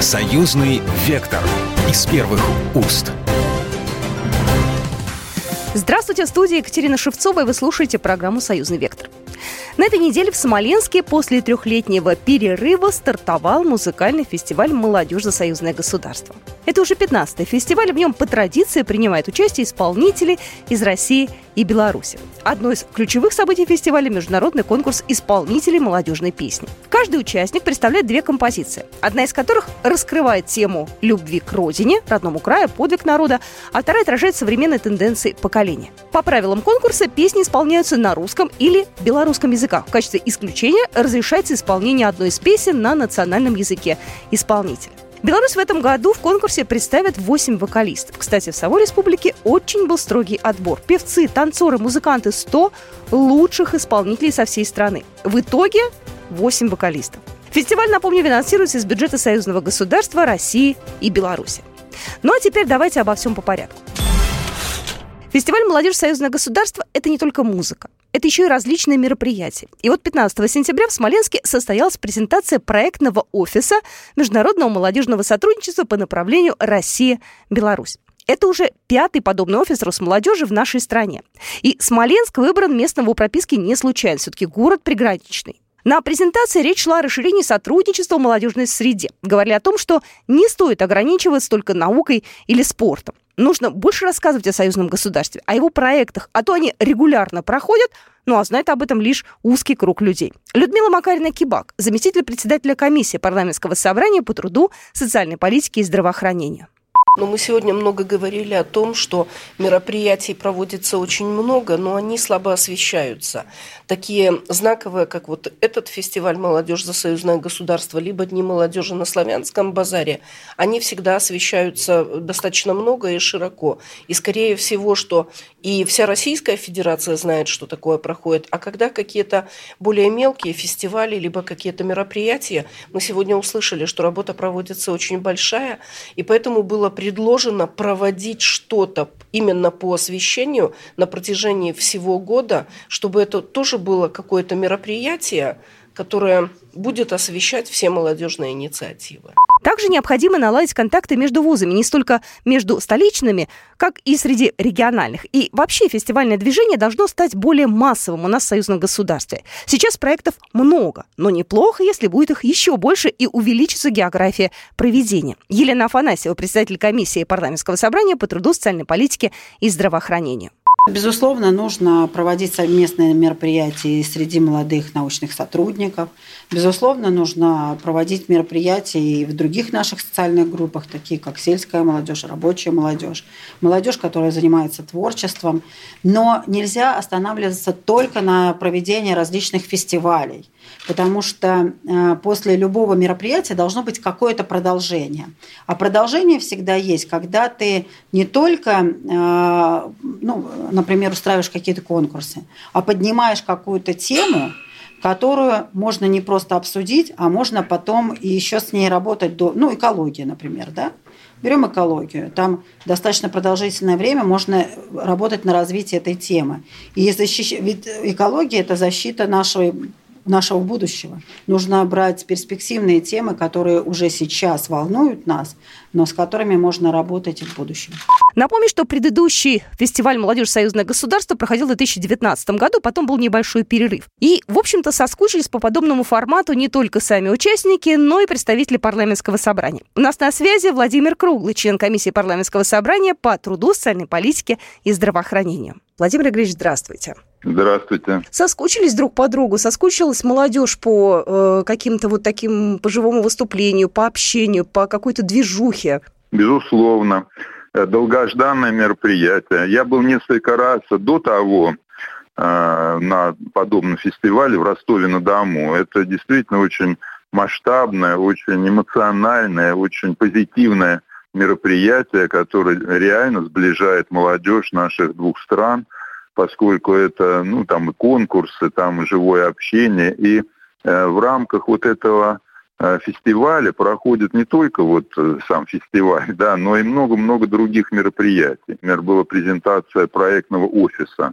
Союзный вектор из первых уст. Здравствуйте, в студии Екатерина Шевцова, и вы слушаете программу «Союзный вектор». На этой неделе в Смоленске после трехлетнего перерыва стартовал музыкальный фестиваль «Молодежь за союзное государство». Это уже 15-й фестиваль, в нем по традиции принимают участие исполнители из России и Беларуси. Одно из ключевых событий фестиваля – международный конкурс исполнителей молодежной песни. Каждый участник представляет две композиции, одна из которых раскрывает тему любви к родине, родному краю, подвиг народа, а вторая отражает современные тенденции поколения. По правилам конкурса песни исполняются на русском или белорусском языках. В качестве исключения разрешается исполнение одной из песен на национальном языке исполнителя. Беларусь в этом году в конкурсе представит 8 вокалистов. Кстати, в самой республике очень был строгий отбор. Певцы, танцоры, музыканты 100 лучших исполнителей со всей страны. В итоге 8 вокалистов. Фестиваль, напомню, финансируется из бюджета союзного государства России и Беларуси. Ну а теперь давайте обо всем по порядку. Фестиваль «Молодежь союзное государство» — это не только музыка. Это еще и различные мероприятия. И вот 15 сентября в Смоленске состоялась презентация проектного офиса Международного молодежного сотрудничества по направлению Россия-Беларусь. Это уже пятый подобный офис Росмолодежи в нашей стране. И Смоленск выбран местом в прописке не случайно. Все-таки город приграничный. На презентации речь шла о расширении сотрудничества в молодежной среде. Говорили о том, что не стоит ограничиваться только наукой или спортом нужно больше рассказывать о союзном государстве, о его проектах, а то они регулярно проходят, ну а знает об этом лишь узкий круг людей. Людмила Макарина-Кибак, заместитель председателя комиссии парламентского собрания по труду, социальной политике и здравоохранению. Но мы сегодня много говорили о том, что мероприятий проводится очень много, но они слабо освещаются. Такие знаковые, как вот этот фестиваль «Молодежь за союзное государство», либо Дни молодежи на Славянском базаре, они всегда освещаются достаточно много и широко. И скорее всего, что и вся Российская Федерация знает, что такое проходит. А когда какие-то более мелкие фестивали, либо какие-то мероприятия, мы сегодня услышали, что работа проводится очень большая, и поэтому было предложено проводить что-то именно по освещению на протяжении всего года, чтобы это тоже было какое-то мероприятие, которое будет освещать все молодежные инициативы. Также необходимо наладить контакты между вузами, не столько между столичными, как и среди региональных. И вообще фестивальное движение должно стать более массовым у нас в союзном государстве. Сейчас проектов много, но неплохо, если будет их еще больше и увеличится география проведения. Елена Афанасьева, председатель комиссии парламентского собрания по труду, социальной политике и здравоохранению. Безусловно, нужно проводить совместные мероприятия среди молодых научных сотрудников. Безусловно, нужно проводить мероприятия и в других наших социальных группах, такие как сельская молодежь, рабочая молодежь, молодежь, которая занимается творчеством. Но нельзя останавливаться только на проведении различных фестивалей, потому что э, после любого мероприятия должно быть какое-то продолжение. А продолжение всегда есть, когда ты не только э, ну, например, устраиваешь какие-то конкурсы, а поднимаешь какую-то тему, которую можно не просто обсудить, а можно потом и еще с ней работать до, ну, экология, например, да? Берем экологию. Там достаточно продолжительное время можно работать на развитии этой темы. И защищ... ведь экология – это защита нашего нашего будущего. Нужно брать перспективные темы, которые уже сейчас волнуют нас, но с которыми можно работать в будущем. Напомню, что предыдущий фестиваль «Молодежь Союзное государство» проходил в 2019 году, потом был небольшой перерыв. И, в общем-то, соскучились по подобному формату не только сами участники, но и представители парламентского собрания. У нас на связи Владимир Круглый, член комиссии парламентского собрания по труду, социальной политике и здравоохранению. Владимир Игоревич, здравствуйте. Здравствуйте. Соскучились друг по другу, соскучилась молодежь по э, каким-то вот таким, по живому выступлению, по общению, по какой-то движухе? Безусловно. Э, долгожданное мероприятие. Я был несколько раз до того э, на подобном фестивале в Ростове-на-Дому. Это действительно очень масштабное, очень эмоциональное, очень позитивное мероприятие, которое реально сближает молодежь наших двух стран – поскольку это, ну, там и конкурсы, там и живое общение. И э, в рамках вот этого э, фестиваля проходит не только вот э, сам фестиваль, да, но и много-много других мероприятий. Например, была презентация проектного офиса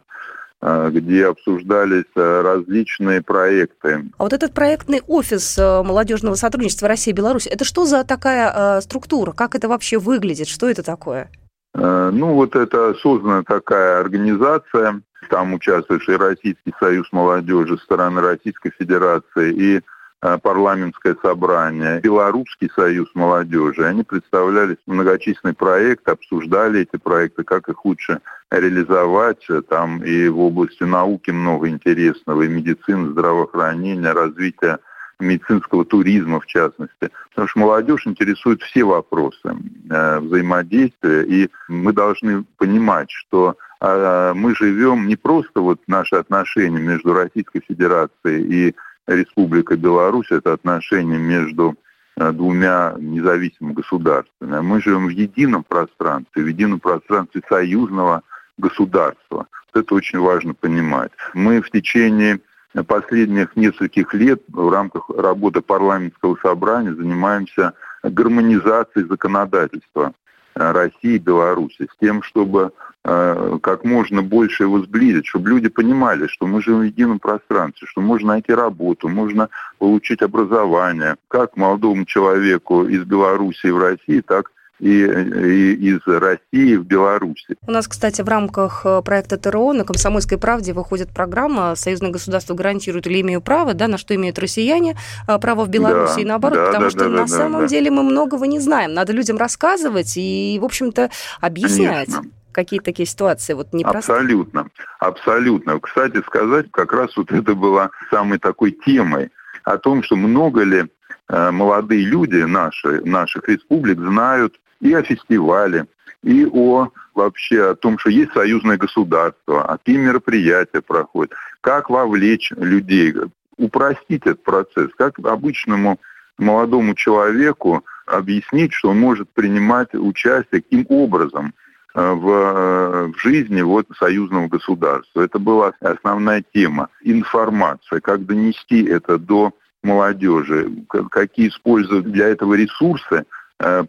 э, где обсуждались э, различные проекты. А вот этот проектный офис молодежного сотрудничества России и Беларуси, это что за такая структура? Как это вообще выглядит? Что это такое? Ну, вот это создана такая организация, там участвует и Российский союз молодежи, стороны Российской Федерации, и Э, парламентское собрание, Белорусский союз молодежи. Они представляли многочисленные проекты, обсуждали эти проекты, как их лучше реализовать. Там и в области науки много интересного, и медицины, здравоохранения, развития медицинского туризма в частности. Потому что молодежь интересует все вопросы э, взаимодействия, и мы должны понимать, что э, мы живем не просто вот наши отношения между Российской Федерацией и Республика Беларусь – это отношения между э, двумя независимыми государствами. Мы живем в едином пространстве, в едином пространстве союзного государства. Это очень важно понимать. Мы в течение последних нескольких лет в рамках работы парламентского собрания занимаемся гармонизацией законодательства России и Беларуси с тем, чтобы Э, как можно больше его сблизить, чтобы люди понимали, что мы живем в едином пространстве, что можно найти работу, можно получить образование, как молодому человеку из Беларуси в России, так и, и из России в Беларуси. У нас, кстати, в рамках э, проекта ТРО на «Комсомольской правде» выходит программа «Союзное государство гарантирует или имею право», да, на что имеют россияне э, право в Беларуси да, и наоборот, да, потому да, что да, на да, самом да. деле мы многого не знаем. Надо людям рассказывать и, в общем-то, объяснять. Конечно какие-то такие ситуации вот непростые? Абсолютно, абсолютно. Кстати сказать, как раз вот это была самой такой темой о том, что много ли э, молодые люди наши, наших республик знают и о фестивале, и о вообще о том, что есть союзное государство, а какие мероприятия проходят, как вовлечь людей, упростить этот процесс, как обычному молодому человеку объяснить, что он может принимать участие, каким образом – Э, в, э, в жизни вот союзного государства. Это была основная тема. Информация, как донести это до молодежи, какие использовать для этого ресурсы,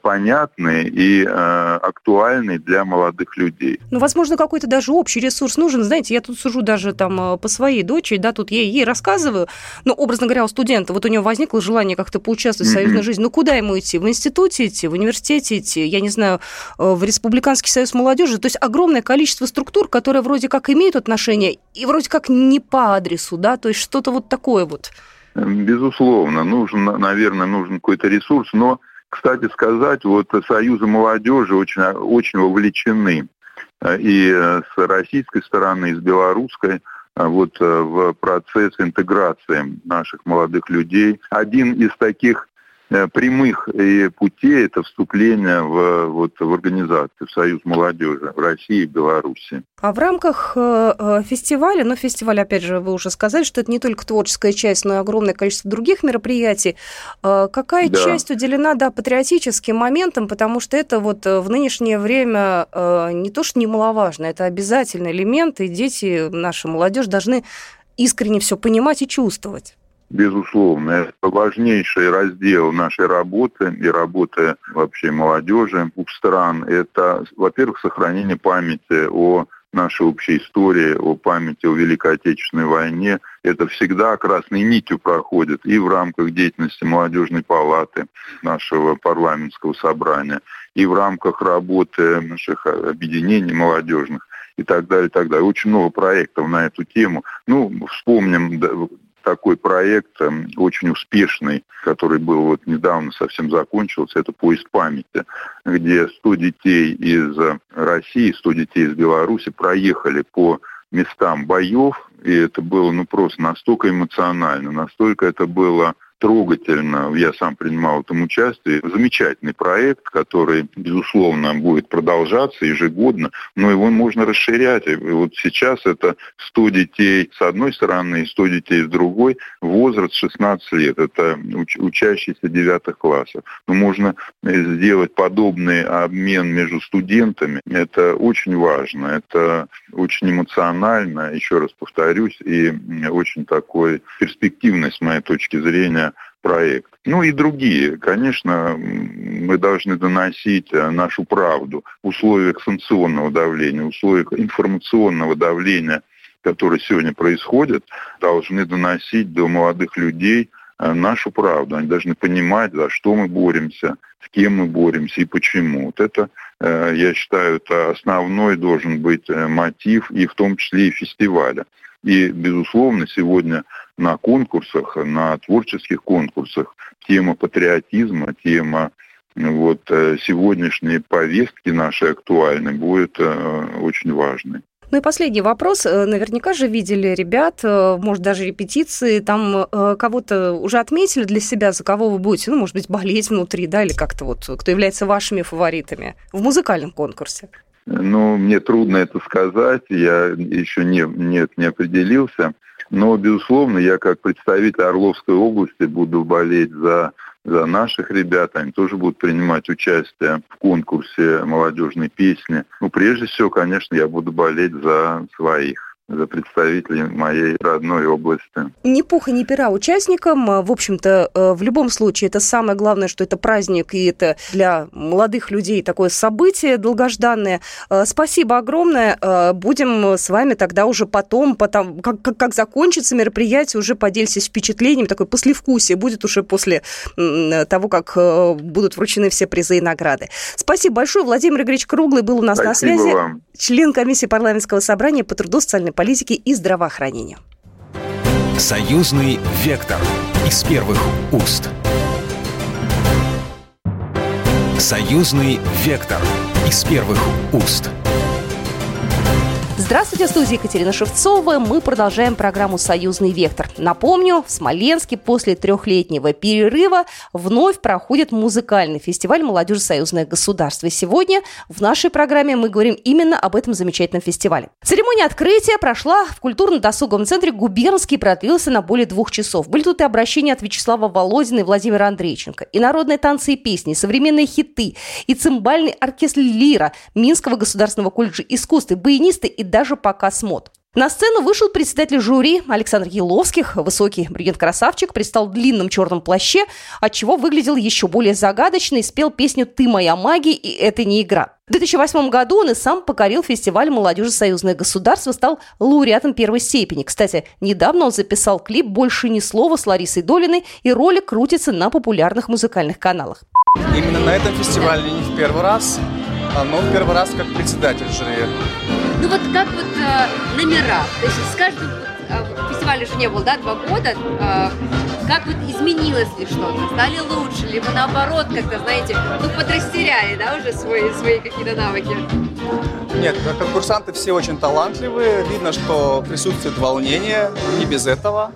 понятный и э, актуальный для молодых людей. Ну, возможно, какой-то даже общий ресурс нужен. Знаете, я тут сужу даже там э, по своей дочери, да, тут я ей рассказываю, но, образно говоря, у студента, вот у него возникло желание как-то поучаствовать в союзной mm-hmm. жизни. Ну, куда ему идти? В институте идти, в университете идти, я не знаю, в Республиканский союз молодежи. То есть огромное количество структур, которые вроде как имеют отношение и вроде как не по адресу, да, то есть что-то вот такое вот. Безусловно, нужен, наверное, нужен какой-то ресурс, но кстати сказать, вот союзы молодежи очень, очень вовлечены э, и с российской стороны, и с белорусской э, вот э, в процесс интеграции наших молодых людей. Один из таких Э, прямых и путей это вступление в, вот, в организацию в Союз молодежи в России и Беларуси. А в рамках э, э, фестиваля, ну, фестиваль, опять же, вы уже сказали, что это не только творческая часть, но и огромное количество других мероприятий. Какая да. часть уделена, да, патриотическим моментам, потому что это вот в нынешнее время не то, что немаловажно, это обязательный элемент, и дети, наша молодежь должны искренне все понимать и чувствовать безусловно. Это важнейший раздел нашей работы и работы вообще молодежи двух стран. Это, во-первых, сохранение памяти о нашей общей истории, о памяти о Великой Отечественной войне. Это всегда красной нитью проходит и в рамках деятельности молодежной палаты нашего парламентского собрания, и в рамках работы наших объединений молодежных и так далее, и так далее. Очень много проектов на эту тему. Ну, вспомним такой проект эм, очень успешный, который был вот недавно совсем закончился, это «Поезд памяти», где 100 детей из России, 100 детей из Беларуси проехали по местам боев, и это было ну просто настолько эмоционально, настолько это было трогательно. Я сам принимал в этом участие. Замечательный проект, который, безусловно, будет продолжаться ежегодно, но его можно расширять. И вот сейчас это 100 детей с одной стороны и 100 детей с другой, возраст 16 лет. Это уч- учащиеся девятых классов. Но можно сделать подобный обмен между студентами. Это очень важно, это очень эмоционально, еще раз повторюсь, и очень такой перспективный, с моей точки зрения, проект. Ну и другие. Конечно, мы должны доносить э, нашу правду в условиях санкционного давления, в условиях информационного давления которые сегодня происходят, должны доносить до молодых людей э, нашу правду. Они должны понимать, за что мы боремся, с кем мы боремся и почему. Вот это, э, я считаю, это основной должен быть мотив и в том числе и фестиваля. И, безусловно, сегодня на конкурсах, на творческих конкурсах тема патриотизма, тема вот сегодняшней повестки нашей актуальной будет очень важной. Ну и последний вопрос. Э, наверняка же видели ребят, э, может, даже репетиции, там э, кого-то уже отметили для себя, за кого вы будете, ну, может быть, болеть внутри, да, или как-то вот, кто является вашими фаворитами в музыкальном конкурсе? Ну, мне трудно это сказать, я еще не, нет, не определился. Но, безусловно, я как представитель Орловской области буду болеть за за наших ребят. Они тоже будут принимать участие в конкурсе молодежной песни. Ну, прежде всего, конечно, я буду болеть за своих за представителей моей родной области. Ни пуха, ни пера участникам. В общем-то, э, в любом случае, это самое главное, что это праздник, и это для молодых людей такое событие долгожданное. Э, спасибо огромное. Э, будем с вами тогда уже потом, потом как, как, как закончится мероприятие, уже поделитесь впечатлением, такое послевкусие будет уже после того, как будут вручены все призы и награды. Спасибо большое. Владимир Игоревич Круглый был у нас Спасибо на связи. Вам. Член комиссии парламентского собрания по труду, социальной политики и здравоохранению. Союзный вектор из первых уст. Союзный вектор из первых уст. Здравствуйте, в студии Екатерина Шевцова. Мы продолжаем программу «Союзный вектор». Напомню, в Смоленске после трехлетнего перерыва вновь проходит музыкальный фестиваль «Молодежь Союзное государство». И сегодня в нашей программе мы говорим именно об этом замечательном фестивале. Церемония открытия прошла в культурно-досуговом центре «Губернский» и продлилась на более двух часов. Были тут и обращения от Вячеслава Володина и Владимира Андрейченко, и народные танцы и песни, и современные хиты, и цимбальный оркестр «Лира» Минского государственного колледжа искусств, и баянисты, и даже показ мод. На сцену вышел председатель жюри Александр Еловских. Высокий бригет-красавчик предстал в длинном черном плаще, отчего выглядел еще более загадочно и спел песню «Ты моя магия, и это не игра». В 2008 году он и сам покорил фестиваль «Молодежи Союзное государство», стал лауреатом первой степени. Кстати, недавно он записал клип «Больше ни слова» с Ларисой Долиной, и ролик крутится на популярных музыкальных каналах. Именно на этом фестивале не в первый раз, а, но в первый раз как председатель жюри. Ну вот как вот э, номера, то есть с каждым э, фестивале же не было, да, два года, э, как вот изменилось ли что-то, стали лучше, либо наоборот как-то, знаете, ну подрастеряли, да, уже свои, свои какие-то навыки? Нет, конкурсанты все очень талантливые, видно, что присутствует волнение, не без этого.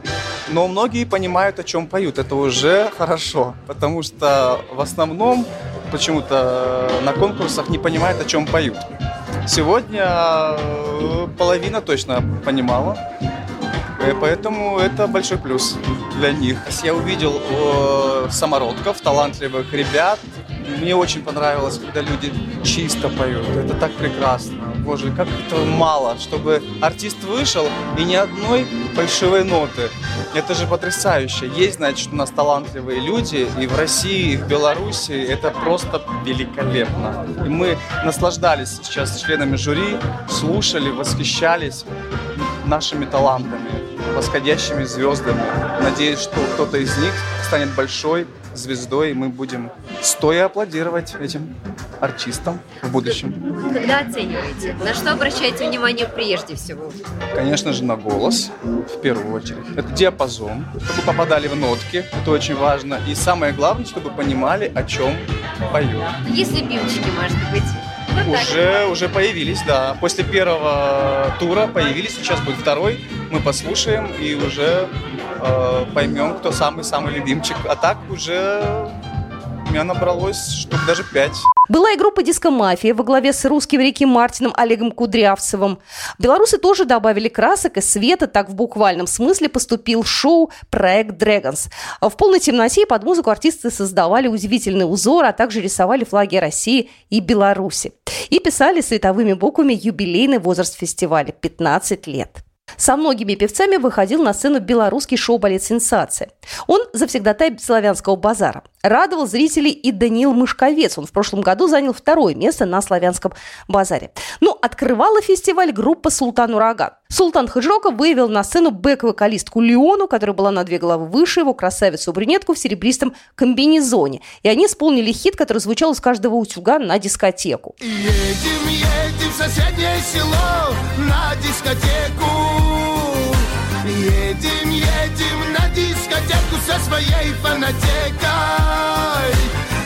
Но многие понимают, о чем поют. Это уже хорошо, потому что в основном почему-то на конкурсах не понимают, о чем поют. Сегодня э, половина точно понимала, э, поэтому это большой плюс для них. Я увидел э, самородков, талантливых ребят, мне очень понравилось, когда люди чисто поют. Это так прекрасно. Боже, как этого мало, чтобы артист вышел и ни одной фальшивой ноты. Это же потрясающе. Есть, значит, у нас талантливые люди и в России, и в Беларуси. Это просто великолепно. И мы наслаждались сейчас членами жюри, слушали, восхищались нашими талантами, восходящими звездами. Надеюсь, что кто-то из них станет большой звездой, и мы будем стоя аплодировать этим артистам в будущем. Когда оцениваете, на что обращаете внимание прежде всего? Конечно же, на голос, в первую очередь. Это диапазон, чтобы попадали в нотки, это очень важно. И самое главное, чтобы понимали, о чем поют. Есть любимчики, может быть? Вот уже, уже появились, да. После первого тура появились, сейчас будет второй. Мы послушаем и уже э, поймем, кто самый-самый любимчик. А так уже меня набралось штук даже пять. Была и группа «Диско-мафия» во главе с русским Рики Мартином Олегом Кудрявцевым. Белорусы тоже добавили красок и света, так в буквальном смысле поступил шоу «Проект Dragons». В полной темноте под музыку артисты создавали удивительный узор, а также рисовали флаги России и Беларуси. И писали световыми буквами юбилейный возраст фестиваля – 15 лет. Со многими певцами выходил на сцену белорусский шоу-балет «Сенсация». Он завсегдатай славянского базара. Радовал зрителей и Даниил Мышковец. Он в прошлом году занял второе место на славянском базаре. Ну, открывала фестиваль группа «Султан Ураган». Султан Хаджроков выявил на сцену бэк-вокалистку Леону, которая была на две головы выше его, красавицу-брюнетку в серебристом комбинезоне. И они исполнили хит, который звучал из каждого утюга на дискотеку. Едем, едем в соседнее село на дискотеку. Своей фанатекой.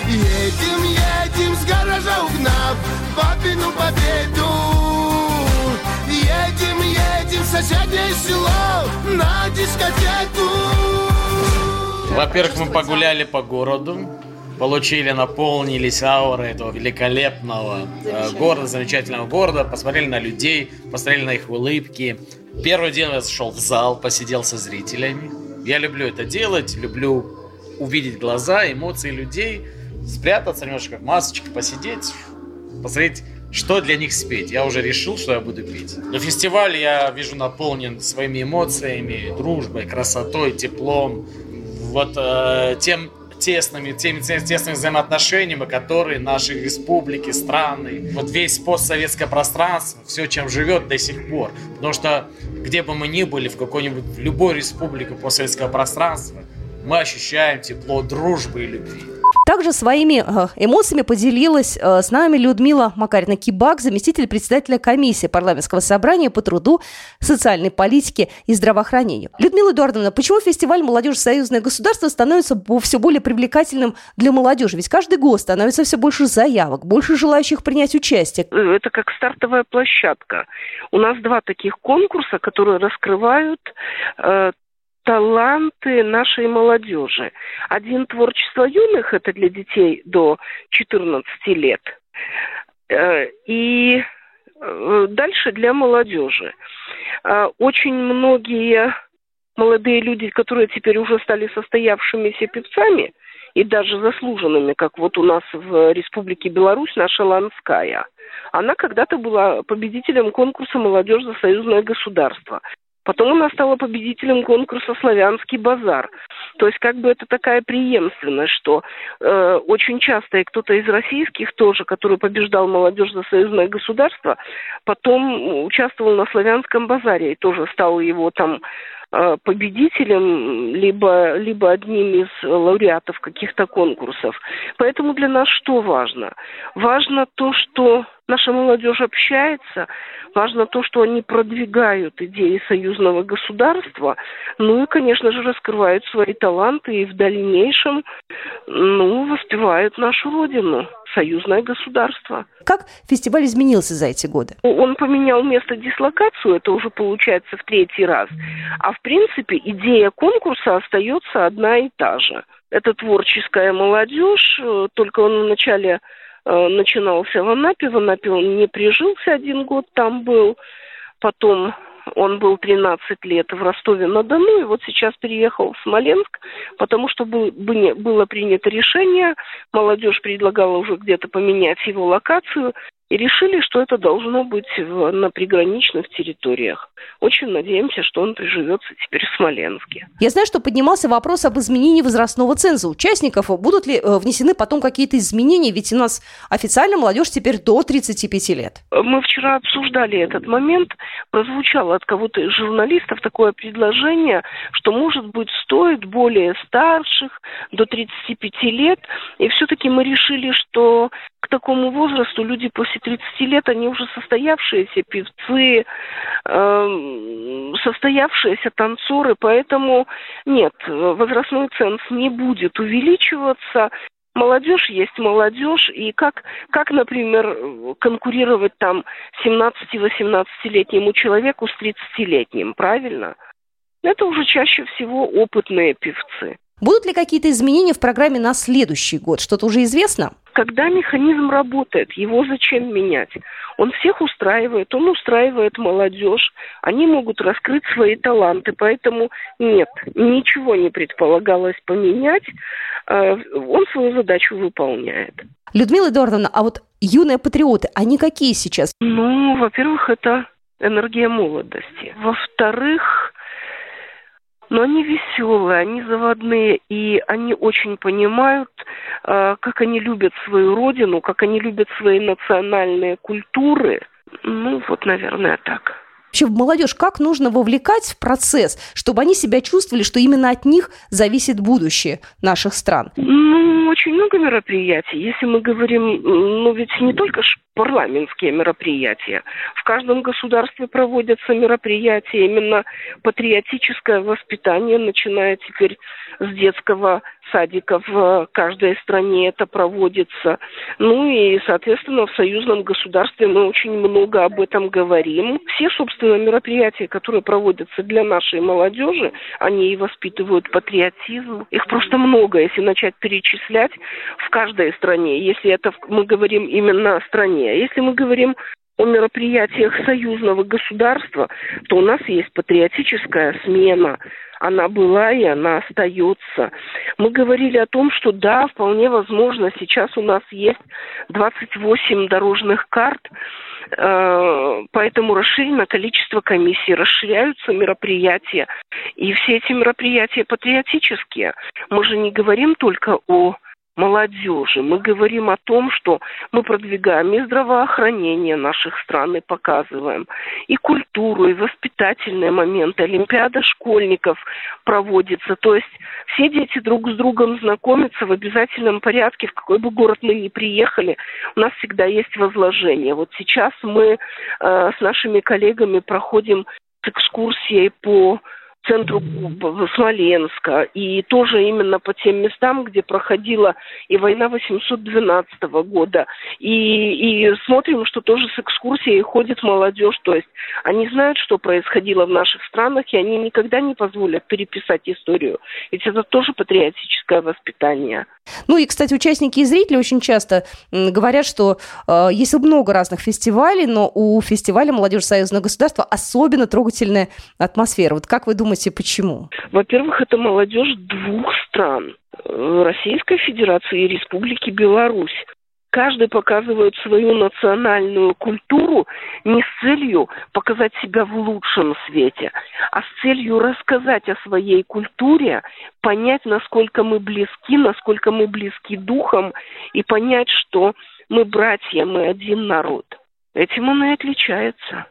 Едем, едем с гаража угнав папину победу. Едем, едем в соседнее село на дискотеку. Во-первых, мы погуляли по городу, получили, наполнились аурой этого великолепного э, города, замечательного города, посмотрели на людей, посмотрели на их улыбки. Первый день я зашел в зал, посидел со зрителями. Я люблю это делать, люблю увидеть глаза, эмоции людей, спрятаться немножко в масочке, посидеть, посмотреть, что для них спеть. Я уже решил, что я буду петь. Но фестиваль я вижу наполнен своими эмоциями, дружбой, красотой, теплом, вот э, тем тесными, теми тесными взаимоотношениями, которые наши республики, страны, вот весь постсоветское пространство, все, чем живет до сих пор. Потому что где бы мы ни были, в какой-нибудь, любой республике постсоветского пространства, мы ощущаем тепло дружбы и любви. Также своими э, эмоциями поделилась э, с нами Людмила Макарина Кибак, заместитель председателя комиссии парламентского собрания по труду, социальной политике и здравоохранению. Людмила Эдуардовна, почему фестиваль «Молодежь. Союзное государство» становится все более привлекательным для молодежи? Ведь каждый год становится все больше заявок, больше желающих принять участие. Это как стартовая площадка. У нас два таких конкурса, которые раскрывают э, таланты нашей молодежи. Один творчество юных, это для детей до 14 лет. Э, и э, дальше для молодежи. Э, очень многие молодые люди, которые теперь уже стали состоявшимися певцами, и даже заслуженными, как вот у нас в Республике Беларусь наша Ланская. Она когда-то была победителем конкурса «Молодежь за союзное государство». Потом она стала победителем конкурса «Славянский базар». То есть как бы это такая преемственность, что э, очень часто и кто-то из российских тоже, который побеждал молодежь за союзное государство, потом участвовал на «Славянском базаре» и тоже стал его там Э, победителем, либо, либо одним из лауреатов каких-то конкурсов. Поэтому для нас что важно? Важно то, что наша молодежь общается, важно то, что они продвигают идеи союзного государства, ну и, конечно же, раскрывают свои таланты и в дальнейшем, ну, воспевают нашу родину союзное государство. Как фестиваль изменился за эти годы? Он поменял место дислокацию, это уже получается в третий раз. А в принципе идея конкурса остается одна и та же. Это творческая молодежь, э, только он вначале начинался в Анапе. В Анапе он не прижился один год, там был. Потом он был 13 лет в Ростове-на-Дону, и вот сейчас переехал в Смоленск, потому что было принято решение, молодежь предлагала уже где-то поменять его локацию, и решили, что это должно быть в, на приграничных территориях. Очень надеемся, что он приживется теперь в Смоленске. Я знаю, что поднимался вопрос об изменении возрастного ценза участников. Будут ли э, внесены потом какие-то изменения? Ведь у нас официально молодежь теперь до 35 лет. Мы вчера обсуждали этот момент. Прозвучало от кого-то из журналистов такое предложение, что, может быть, стоит более старших, до 35 лет. И все-таки мы решили, что к такому возрасту люди после 30 лет, они уже состоявшиеся певцы, э, состоявшиеся танцоры, поэтому нет, возрастной ценз не будет увеличиваться. Молодежь есть молодежь, и как, как, например, конкурировать там 17-18-летнему человеку с 30-летним, правильно? Это уже чаще всего опытные певцы. Будут ли какие-то изменения в программе на следующий год? Что-то уже известно? когда механизм работает, его зачем менять? Он всех устраивает, он устраивает молодежь, они могут раскрыть свои таланты, поэтому нет, ничего не предполагалось поменять, э, он свою задачу выполняет. Людмила Эдуардовна, а вот юные патриоты, они какие сейчас? Ну, во-первых, это энергия молодости. Во-вторых, но они веселые, они заводные, и они очень понимают, э, как они любят свою родину, как они любят свои национальные культуры. Ну, вот, наверное, так. Вообще, молодежь как нужно вовлекать в процесс, чтобы они себя чувствовали, что именно от них зависит будущее наших стран? Ну, очень много мероприятий. Если мы говорим, ну ведь не только парламентские мероприятия. В каждом государстве проводятся мероприятия, именно патриотическое воспитание, начиная теперь с детского садика в каждой стране это проводится. Ну и, соответственно, в союзном государстве мы очень много об этом говорим. Все, собственно, мероприятия, которые проводятся для нашей молодежи, они и воспитывают патриотизм. Их просто много, если начать перечислять в каждой стране. Если это мы говорим именно о стране. Если мы говорим о мероприятиях союзного государства, то у нас есть патриотическая смена. Она была и она остается. Мы говорили о том, что да, вполне возможно, сейчас у нас есть 28 дорожных карт, э, поэтому расширено количество комиссий, расширяются мероприятия. И все эти мероприятия патриотические. Мы же не говорим только о молодежи. Мы говорим о том, что мы продвигаем и здравоохранение наших стран и показываем, и культуру, и воспитательные моменты. Олимпиада школьников проводится. То есть все дети друг с другом знакомятся в обязательном порядке, в какой бы город мы ни приехали. У нас всегда есть возложение. Вот сейчас мы э, с нашими коллегами проходим экскурсией по центру Смоленска, и тоже именно по тем местам, где проходила и война 812 года. И, и смотрим, что тоже с экскурсией ходит молодежь, то есть они знают, что происходило в наших странах, и они никогда не позволят переписать историю. Ведь это тоже патриотическое воспитание. Ну и, кстати, участники и зрители очень часто говорят, что э, есть много разных фестивалей, но у фестиваля «Молодежь союзного государства» особенно трогательная атмосфера. Вот как вы думаете, почему? Во-первых, это молодежь двух стран. Э, Российской Федерации и Республики Беларусь каждый показывает свою национальную культуру не с целью показать себя в лучшем свете, а с целью рассказать о своей культуре, понять, насколько мы близки, насколько мы близки духом, и понять, что мы братья, мы один народ. Этим он и отличается.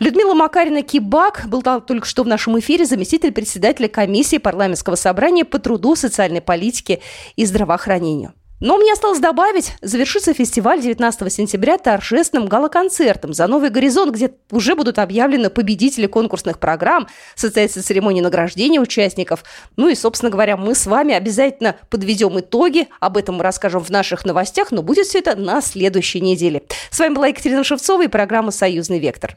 Людмила Макарина Кибак был только что в нашем эфире заместитель председателя комиссии парламентского собрания по труду, социальной политике и здравоохранению. Но мне осталось добавить, завершится фестиваль 19 сентября торжественным галоконцертом «За новый горизонт», где уже будут объявлены победители конкурсных программ, состоится церемония награждения участников. Ну и, собственно говоря, мы с вами обязательно подведем итоги, об этом мы расскажем в наших новостях, но будет все это на следующей неделе. С вами была Екатерина Шевцова и программа «Союзный вектор».